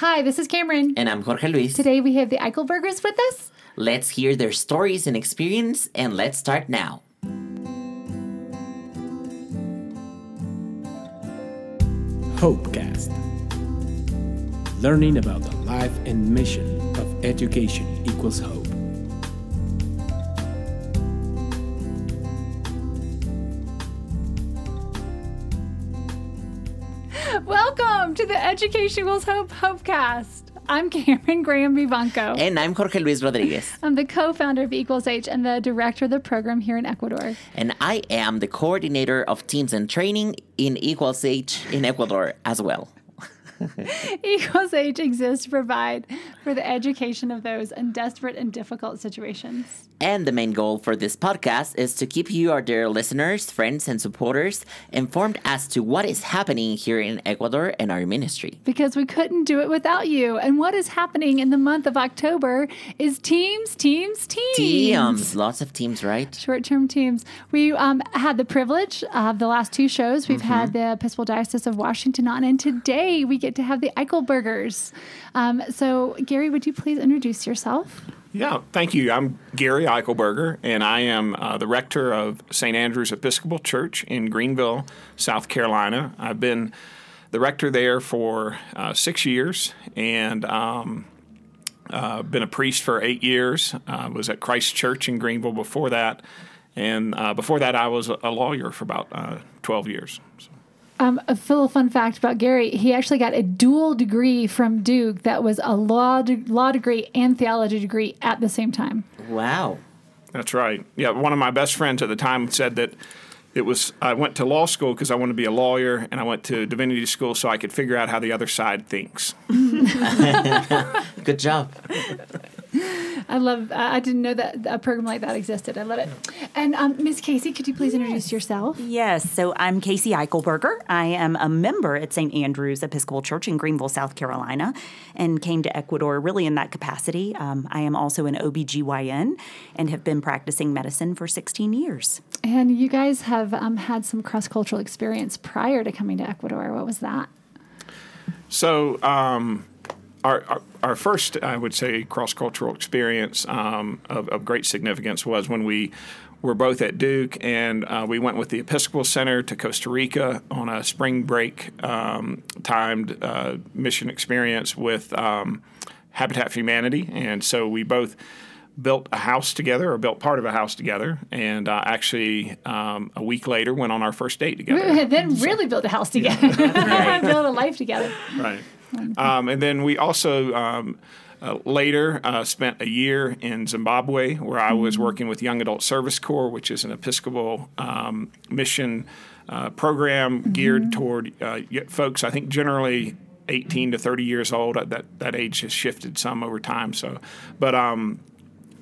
Hi, this is Cameron. And I'm Jorge Luis. Today we have the Eichelbergers with us. Let's hear their stories and experience, and let's start now. Hopecast. Learning about the life and mission of education equals hope. To the Education Equals Hope Hopecast. I'm Cameron Graham Vivanco. And I'm Jorge Luis Rodriguez. I'm the co-founder of Equals H and the director of the program here in Ecuador. And I am the coordinator of teams and training in Equals H in Ecuador as well. Equals H exists to provide for the education of those in desperate and difficult situations. And the main goal for this podcast is to keep you, our dear listeners, friends, and supporters, informed as to what is happening here in Ecuador and our ministry. Because we couldn't do it without you. And what is happening in the month of October is teams, teams, teams. Teams, lots of teams, right? Short term teams. We um, had the privilege of the last two shows. We've mm-hmm. had the Episcopal Diocese of Washington on, and today we get to have the Eichelbergers. Um, so, Gary, would you please introduce yourself? Yeah, thank you. I'm Gary Eichelberger, and I am uh, the rector of St. Andrew's Episcopal Church in Greenville, South Carolina. I've been the rector there for uh, six years and um, uh, been a priest for eight years. I was at Christ Church in Greenville before that. And uh, before that, I was a lawyer for about uh, 12 years. So. Um, a little fun fact about Gary: he actually got a dual degree from Duke that was a law de- law degree and theology degree at the same time. Wow, that's right. Yeah, one of my best friends at the time said that it was I went to law school because I wanted to be a lawyer, and I went to divinity school so I could figure out how the other side thinks. Good job. I love. I didn't know that a program like that existed. I love it. And um, Miss Casey, could you please introduce yourself? Yes. So I'm Casey Eichelberger. I am a member at St. Andrew's Episcopal Church in Greenville, South Carolina, and came to Ecuador really in that capacity. Um, I am also an OBGYN and have been practicing medicine for 16 years. And you guys have um, had some cross cultural experience prior to coming to Ecuador. What was that? So. Um, our, our, our, first, I would say, cross cultural experience um, of, of, great significance was when we were both at Duke and uh, we went with the Episcopal Center to Costa Rica on a spring break um, timed uh, mission experience with um, Habitat for Humanity. And so we both built a house together or built part of a house together and uh, actually um, a week later went on our first date together. Then so, really built a house together. Yeah. built a life together. Right um, and then we also um, uh, later uh, spent a year in Zimbabwe where I was mm-hmm. working with Young Adult Service Corps, which is an Episcopal um, mission uh, program mm-hmm. geared toward uh, folks, I think generally 18 to 30 years old. That, that age has shifted some over time. So, but um,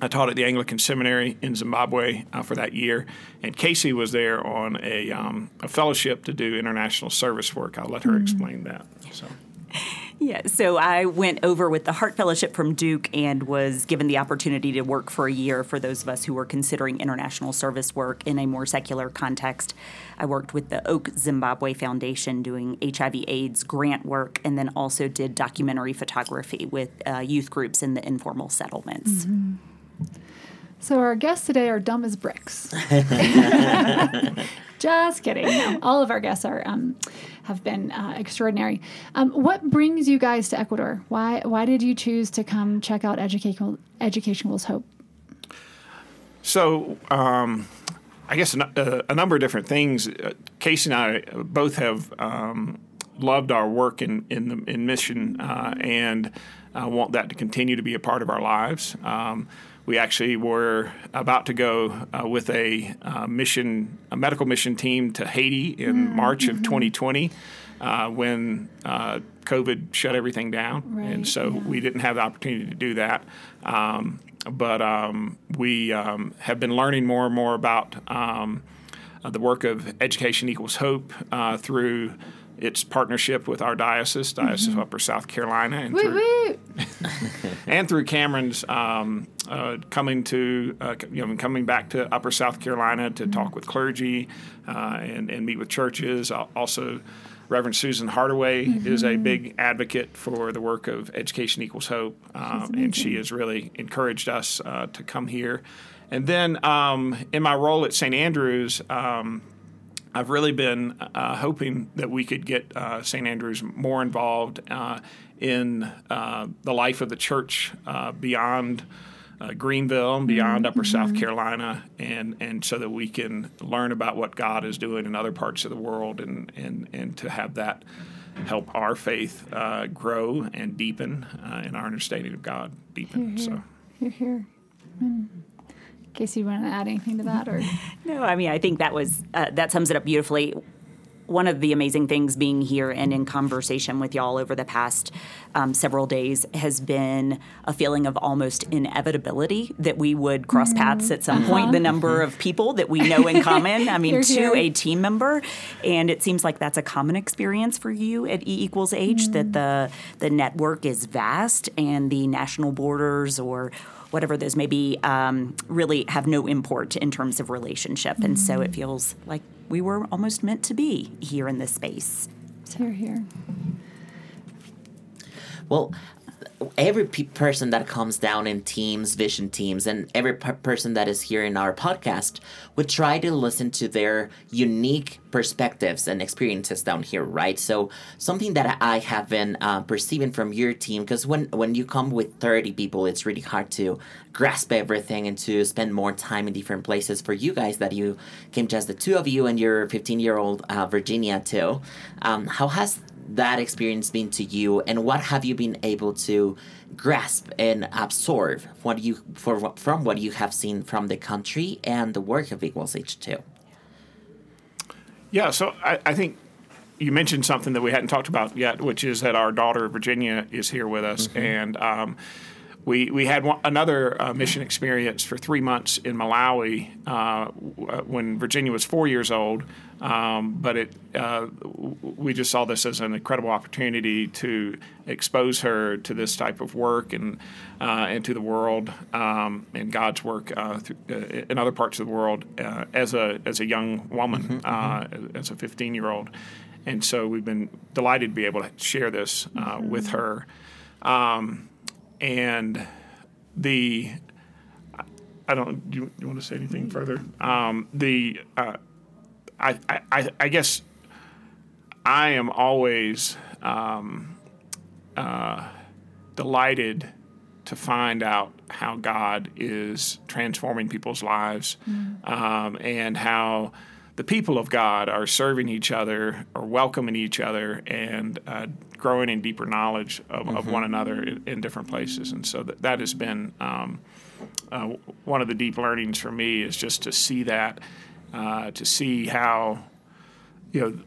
I taught at the Anglican Seminary in Zimbabwe uh, for that year, and Casey was there on a, um, a, fellowship to do international service work. I'll let her mm-hmm. explain that. So. Yeah, so I went over with the Hart Fellowship from Duke and was given the opportunity to work for a year for those of us who were considering international service work in a more secular context. I worked with the Oak Zimbabwe Foundation doing HIV/AIDS grant work, and then also did documentary photography with uh, youth groups in the informal settlements. Mm-hmm. So our guests today are dumb as bricks. Just kidding. No, all of our guests are um, have been uh, extraordinary. Um, what brings you guys to Ecuador? Why why did you choose to come check out Educational Education Equals Hope? So. Um, I guess a, a, number of different things. Uh, Casey and I both have um, loved our work in in, the, in mission uh, and uh, want that to continue to be a part of our lives. Um, we actually were about to go uh, with a uh, mission, a medical mission team to Haiti in mm-hmm. March of 2020 uh, when uh, COVID shut everything down. Right, and so yeah. we didn't have the opportunity to do that. Um, but um, we um, have been learning more and more about um, uh, the work of Education Equals Hope uh, through its partnership with our diocese, Diocese mm-hmm. of Upper South Carolina, and, through, and through Cameron's um, uh, coming to uh, you know coming back to Upper South Carolina to mm-hmm. talk with clergy uh, and, and meet with churches. Also. Reverend Susan Hardaway mm-hmm. is a big advocate for the work of Education Equals Hope, um, and she has really encouraged us uh, to come here. And then um, in my role at St. Andrews, um, I've really been uh, hoping that we could get uh, St. Andrews more involved uh, in uh, the life of the church uh, beyond uh, Greenville and beyond mm-hmm. Upper South Carolina, and, and so that we can learn about what God is doing in other parts of the world and, and, and to have that help our faith grow and deepen and our understanding of God deepen. Here, here. So. Here, here. Casey, you want to add anything to that, or no? I mean, I think that was uh, that sums it up beautifully. One of the amazing things being here and in conversation with y'all over the past um, several days has been a feeling of almost inevitability that we would cross mm-hmm. paths at some uh-huh. point. The number of people that we know in common, I mean, to a team member, and it seems like that's a common experience for you at E equals H. Mm-hmm. That the the network is vast and the national borders or whatever those may be, um, really have no import in terms of relationship. And so it feels like we were almost meant to be here in this space. So. Here, here. Well, every pe- person that comes down in teams, vision teams, and every per- person that is here in our podcast would try to listen to their unique perspectives and experiences down here, right? So something that I have been uh, perceiving from your team, because when when you come with thirty people, it's really hard to grasp everything and to spend more time in different places. For you guys, that you came just the two of you and your fifteen year old uh, Virginia too, um, how has that experience been to you, and what have you been able to grasp and absorb what you for from what you have seen from the country and the work of Equals H two? Yeah, so I, I think you mentioned something that we hadn't talked about yet, which is that our daughter Virginia is here with us, mm-hmm. and um, we we had one, another uh, mission experience for three months in Malawi uh, when Virginia was four years old. Um, but it, uh, we just saw this as an incredible opportunity to expose her to this type of work and uh, and to the world um, and God's work uh, th- uh, in other parts of the world uh, as a as a young woman, mm-hmm, mm-hmm. Uh, as a 15 year old, and so we've been delighted to be able to share this mm-hmm. with her, um, and the. I don't. Do you, you want to say anything further? Um, the uh, I, I, I guess I am always um, uh, delighted to find out how God is transforming people's lives mm. um, and how the people of God are serving each other or welcoming each other and uh, growing in deeper knowledge of, mm-hmm. of one another in, in, different places. And so that, that has been um, uh, one of the deep learnings for me is just to see that uh, to see how, you know,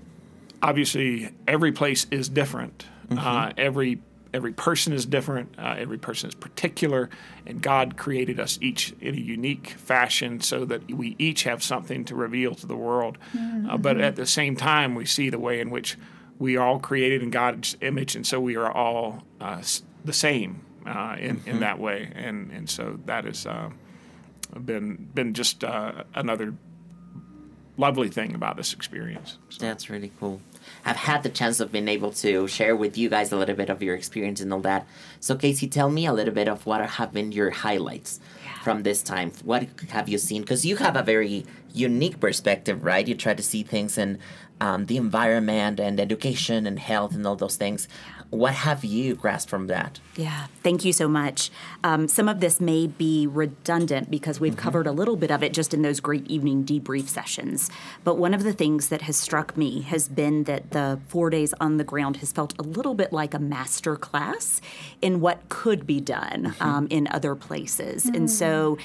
obviously every place is different. Mm-hmm. Uh, every every person is different. Uh, every person is particular, and God created us each in a unique fashion so that we each have something to reveal to the world. Mm-hmm. Uh, but at the same time, we see the way in which we are all created in God's image, and so we are all uh, the same uh, in mm-hmm. in that way. And and so that has uh, been been just uh, another lovely thing about this experience. So. That's really cool. I've had the chance of being able to share with you guys a little bit of your experience and all that. So, Casey, tell me a little bit of what have been your highlights yeah. from this time. What have you seen? Because you have a very unique perspective, right? You try to see things in um, the environment and education and health and all those things. What have you grasped from that? Yeah, thank you so much. Um, some of this may be redundant because we've mm-hmm. covered a little bit of it just in those great evening debrief sessions. But one of the things that has struck me has been that the four days on the ground has felt a little bit like a master class in what could be done mm-hmm. um, in other places. Mm. And so,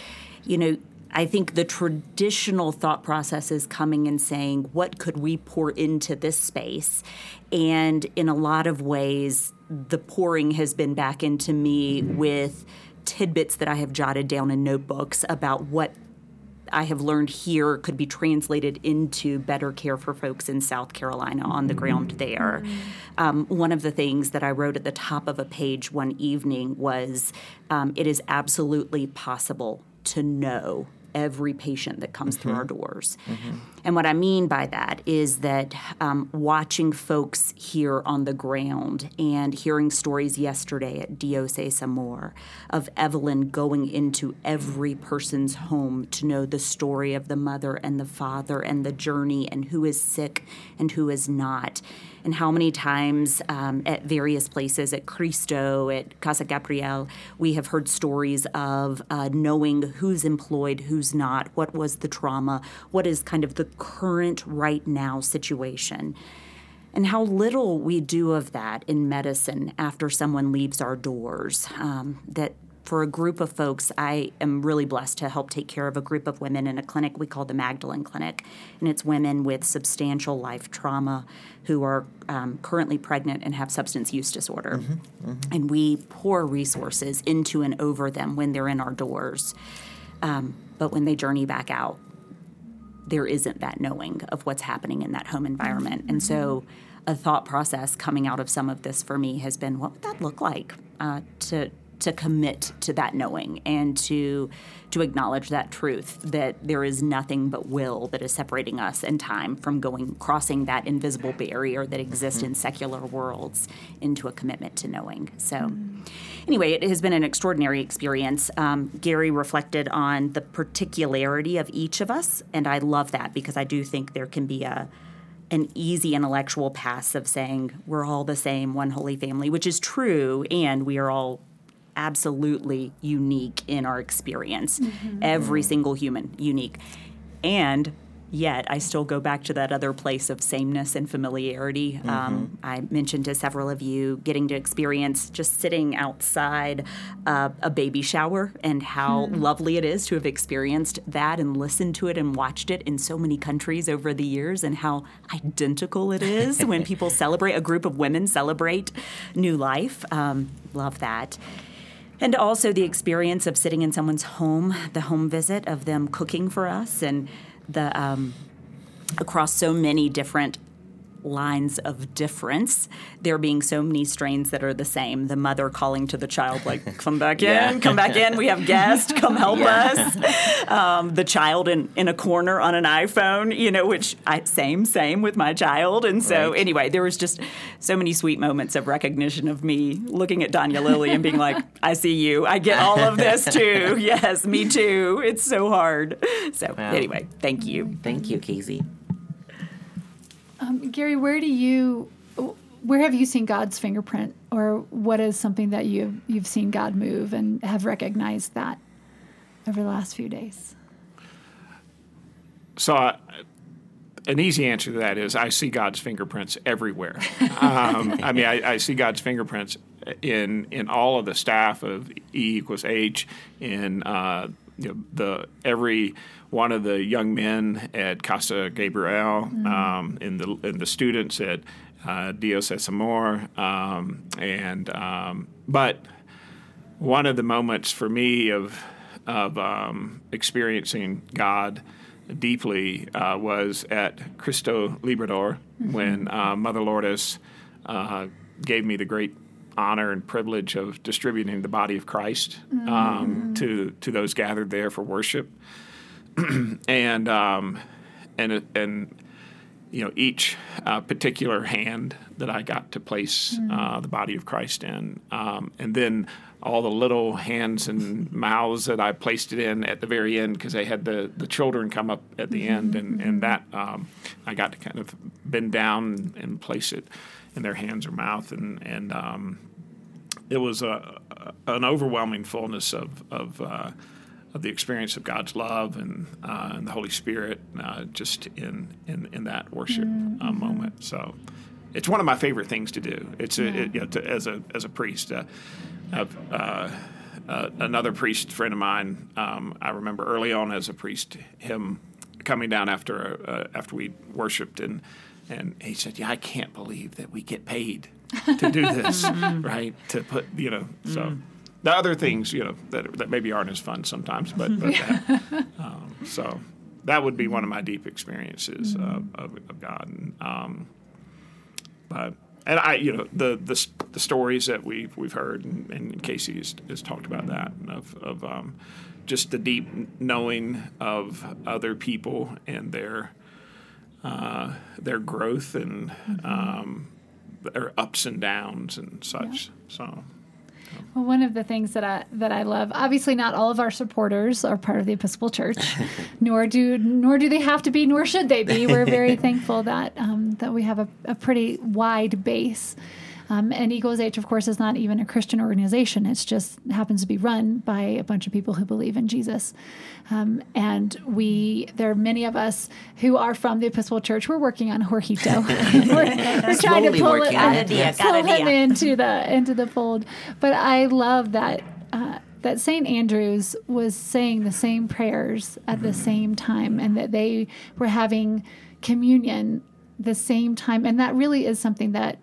you know, I think the traditional thought process is coming and saying, what could we pour into this space? And in a lot of ways, the pouring has been back into me with tidbits that I have jotted down in notebooks about what I have learned here could be translated into better care for folks in South Carolina on the ground there. Um, one of the things that I wrote at the top of a page one evening was um, it is absolutely possible to know every patient that comes through our doors. And what I mean by that is that um, watching folks here on the ground and hearing stories yesterday at es Amor of Evelyn going into every person's home to know the story of the mother and the father and the journey and who is sick and who is not and how many times um, at various places, at Cristo, at Casa Gabriel, we have heard stories of uh, knowing who's employed, who's not, what was the trauma, what is kind of the current right now situation. And how little we do of that in medicine after someone leaves our doors. Um, that for a group of folks, I am really blessed to help take care of a group of women in a clinic we call the Magdalene Clinic. And it's women with substantial life trauma who are um, currently pregnant and have substance use disorder. And we pour resources into and over them when they're in our doors. Um, but when they journey back out, there isn't that knowing of what's happening in that home environment. And so, a thought process coming out of some of this for me has been what would that look like uh, to to commit to that knowing and to to acknowledge that truth that there is nothing but will that is separating us and time from going crossing that invisible barrier that exists in secular worlds into a commitment to knowing. So anyway it has been an extraordinary experience. Um, gary reflected on the particularity of each of us and i love that because i do think there can be a an easy intellectual pass of saying we're all the same, one holy family, which is true, and we are all absolutely unique in our experience. Every single human unique. And yet, I still go back to that other place of sameness and familiarity. Um, I mentioned to several of you getting to experience just sitting outside uh, a baby shower and how lovely it is to have experienced that and listened to it and watched it in so many countries over the years and how identical it is when people celebrate, a group of women celebrate new life. Um, love that. And also the experience of sitting in someone's home, the home visit of them cooking for us, and the um, across so many different lines of difference, there being so many strains that are the same. The mother calling to the child, like, come back in, come back in, we have guests, come help us. Um, the child in, in a corner on an iPhone, you know, which I same, same with my child. And so, Right. anyway, there was just so many sweet moments of recognition of me looking at Danya Lily and being like, I see you. I get all of this too. Yes, me too. It's so hard. So, Wow. anyway, thank you. Thank you, Casey. Um, Gary, where do you, where have you seen God's fingerprint, or what is something that you've you've seen God move and have recognized that over the last few days? So, I, an easy answer to that is I see God's fingerprints everywhere. um, I mean, I, I see God's fingerprints in in all of the staff of E equals H, in uh, you know, the every one of the young men at Casa Gabriel, um, in the in the students at uh, Dios es Amor, um, and um, but one of the moments for me of of um, experiencing God deeply uh, was at Cristo Liberador when uh, Mother Lourdes uh, gave me the great honor and privilege of distributing the body of Christ um, to to those gathered there for worship, and um, and and you know each uh, particular hand that I got to place uh, the body of Christ in, um, and then all the little hands and mouths that I placed it in at the very end because they had the, the children come up at the end, and and that um, I got to kind of bend down and place it in their hands or mouth, and and um, it was a, an overwhelming fullness of of, uh, of the experience of God's love and uh, and the Holy Spirit uh, just in in, in that worship uh, moment. So it's one of my favorite things to do. It's a, it, you know, to, as a as a priest. Uh, uh, uh, another priest friend of mine. Um, I remember early on as a priest, him coming down after uh, after we worshipped and. And he said, "Yeah, I can't believe that we get paid to do this, right? To put, you know, so the other things, you know, that, that maybe aren't as fun sometimes, but, but that, um, so that would be one of my deep experiences of, of, of God. And, um, but and I, you know, the the, the stories that we've we've heard, and, and Casey has, has talked about that of of um, just the deep knowing of other people and their uh, their growth and Mm-hmm. um, their ups and downs and such. So. Well, one of the things that I that I love, obviously, not all of our supporters are part of the Episcopal Church, nor do nor do they have to be, nor should they be. We're very thankful that um, that we have a, a pretty wide base. Um, and Equals H, of course, is not even a Christian organization. It's just happens to be run by a bunch of people who believe in Jesus. Um, and we, there are many of us who are from the Episcopal Church. We're working on Jorgito. we're, we're trying to pull, it, it, Idea, pull him into the into the fold. But I love that uh, that St. Andrews was saying the same prayers at the same time, and that they were having communion the same time, and that really is something that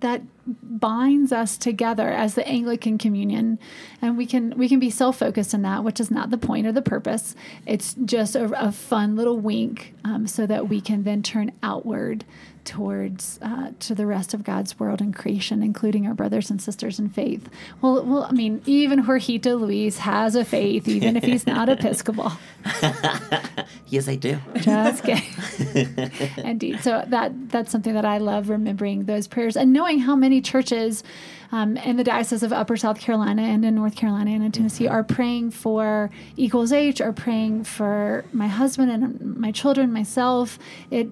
that binds us together as the Anglican communion. And we can we can be self-focused in that which is not the point or the purpose. It's just a, a fun little wink um, so that we can then turn outward towards uh, to the rest of God's world and creation including our brothers and sisters in faith well well I mean even Jorgito Luis has a faith even if he's not Episcopal Yes, I do. just kidding. Indeed. So that that's something that I love remembering those prayers and knowing how many churches um, in the diocese of Upper South Carolina and in North Carolina and in Tennessee are praying for equals H, are praying for my husband and my children, myself. It.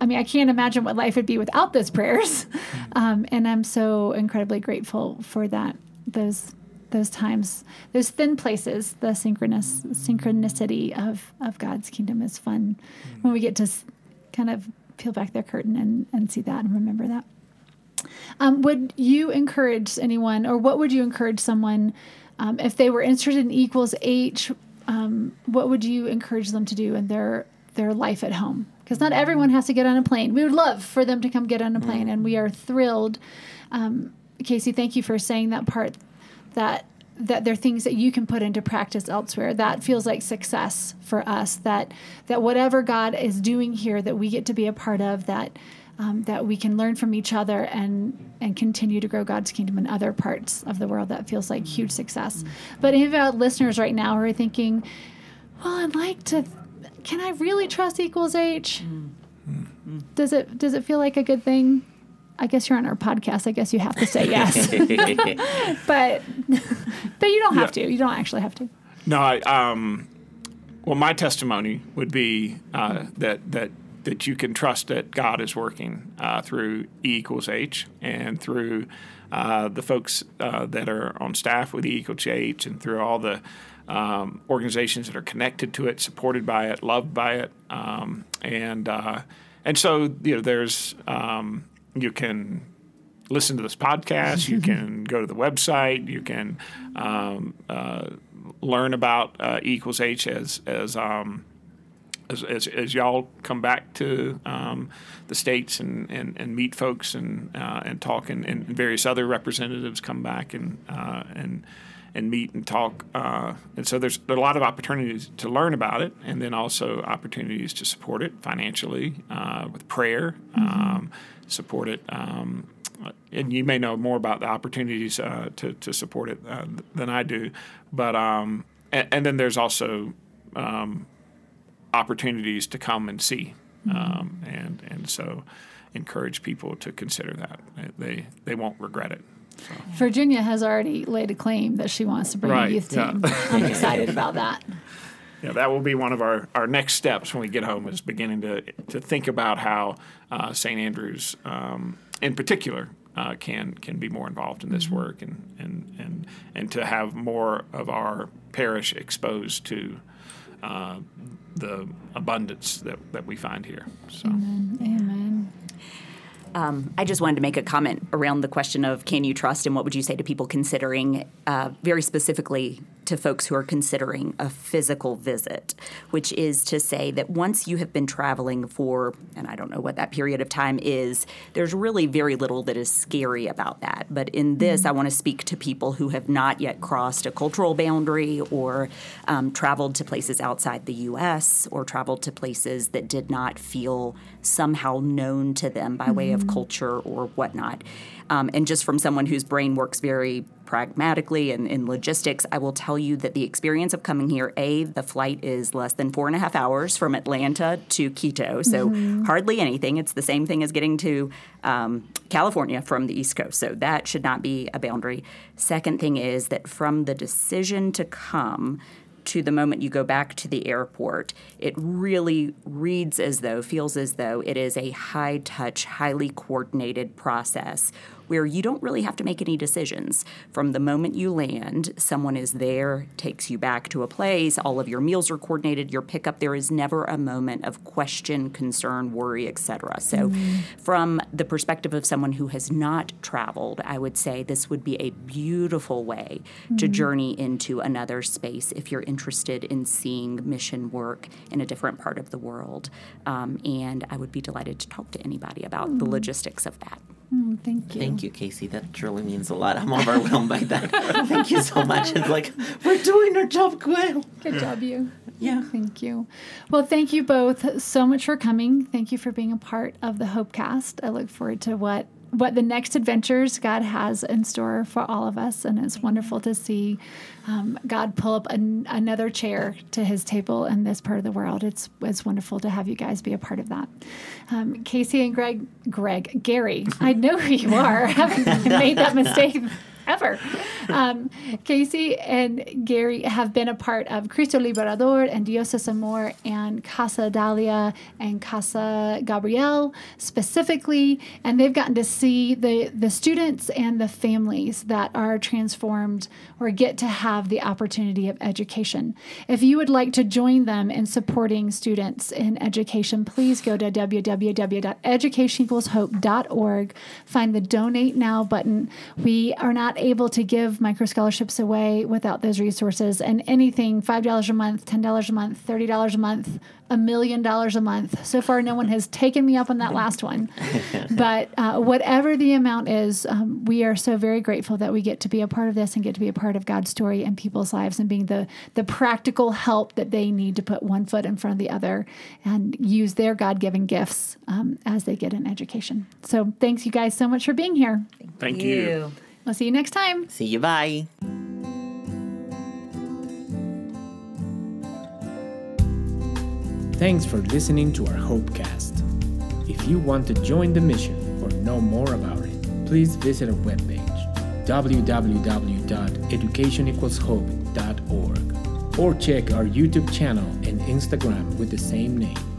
I mean, I can't imagine what life would be without those prayers, um, and I'm so incredibly grateful for that. Those those times, those thin places, the synchronous synchronicity of of God's kingdom is fun when we get to kind of peel back their curtain and and see that and remember that. Um, would you encourage anyone, or what would you encourage someone um, if they were interested in equals H? Um, what would you encourage them to do in their their life at home? Because not everyone has to get on a plane. We would love for them to come get on a plane, and we are thrilled. Um, Casey, thank you for saying that part. That that there are things that you can put into practice elsewhere. That feels like success for us. That that whatever God is doing here, that we get to be a part of. That um, that we can learn from each other and and continue to grow God's kingdom in other parts of the world. That feels like huge success. But of our listeners right now who are thinking, well, I'd like to. Can I really trust equals H? Does it does it feel like a good thing? I guess you're on our podcast. I guess you have to say yes. but but you don't have Yeah. to. You don't actually have to. No, I, um, well, my testimony would be uh, that that that you can trust that God is working uh, through E equals H and through uh, the folks uh, that are on staff with E equals H and through all the um, organizations that are connected to it, supported by it, loved by it, um, and uh, and so you know there's um, you can listen to this podcast. You can go to the website. You can um, uh, learn about uh, E equals H as as, um, as as as y'all come back to um, the states and, and, and meet folks and uh, and talk and, and various other representatives come back and uh, and and meet and talk. Uh, and so there's, a lot of opportunities to learn about it, and then also opportunities to support it financially uh, with prayer, um, support it. Um, and you may know more about the opportunities uh, to, to support it uh, than I do. But um, and, and then there's also um, opportunities to come and see, um, and and so encourage people to consider that they they won't regret it. Virginia has already laid a claim that she wants to bring Right, a youth yeah. team. I'm excited about that. Yeah, that will be one of our, our next steps when we get home is beginning to to think about how uh, St. Andrews, um, in particular, uh, can can be more involved in this work and, and and and to have more of our parish exposed to uh, the abundance that, that we find here. So. Amen. I just wanted to make a comment around the question of can you trust and what would you say to people considering, uh, very specifically, to folks who are considering a physical visit, which is to say that once you have been traveling for, and I don't know what that period of time is, there's really very little that is scary about that. But in this, mm-hmm. I want to speak to people who have not yet crossed a cultural boundary or um, traveled to places outside the U.S. or traveled to places that did not feel somehow known to them by mm-hmm. way of mm-hmm. culture or whatnot. Um, and just from someone whose brain works very pragmatically and in logistics, I will tell you that the experience of coming here, A, the flight is less than four and a half hours from Atlanta to Quito. So mm-hmm. hardly anything. It's the same thing as getting to um, California from the East Coast. So that should not be a boundary. Second thing is that from the decision to come, to the moment you go back to the airport, it really reads as though, feels as though it is a high touch, highly coordinated process where you don't really have to make any decisions. From the moment you land, someone is there, takes you back to a place, all of your meals are coordinated, your pickup, there is never a moment of question, concern, worry, etc. So, mm-hmm. from the perspective of someone who has not traveled, I would say this would be a beautiful way mm-hmm. to journey into another space if you're interested in seeing mission work in a different part of the world. Um, and I would be delighted to talk to anybody about mm-hmm. the logistics of that. Mm, thank you. Thank you, Casey. That truly means a lot. I'm overwhelmed by that. thank you so much. It's like we're doing our job well. Good job, you. Yeah. Thank you. Well, thank you both so much for coming. Thank you for being a part of the Hopecast. I look forward to what what the next adventures God has in store for all of us. And it's wonderful to see um, God pull up an, another chair to his table in this part of the world. It's, it's wonderful to have you guys be a part of that. Um, Casey and Greg, Greg, Gary, I know who you are. I haven't made that mistake ever. Um, Casey and Gary have been a part of Cristo Liberador and Dios es Amor and Casa Dalia and Casa Gabriel specifically, and they've gotten to see the, the students and the families that are transformed or get to have the opportunity of education. If you would like to join them in supporting students in education, please go to www.educationequalshope.org, find the Donate Now button. We are not able to give micro scholarships away without those resources. And anything $5 a month, $10 a month, $30 a month, a million dollars a month. So far, no one has taken me up on that last one. but uh, whatever the amount is, um, we are so very grateful that we get to be a part of this and get to be a part of God's story in people's lives and being the, the practical help that they need to put one foot in front of the other and use their God given gifts um, as they get an education. So thanks, you guys, so much for being here. Thank, Thank you. you. We'll see you next time. See you. Bye. Thanks for listening to our Hopecast. If you want to join the mission or know more about it, please visit our webpage www.educationequalshope.org or check our YouTube channel and Instagram with the same name.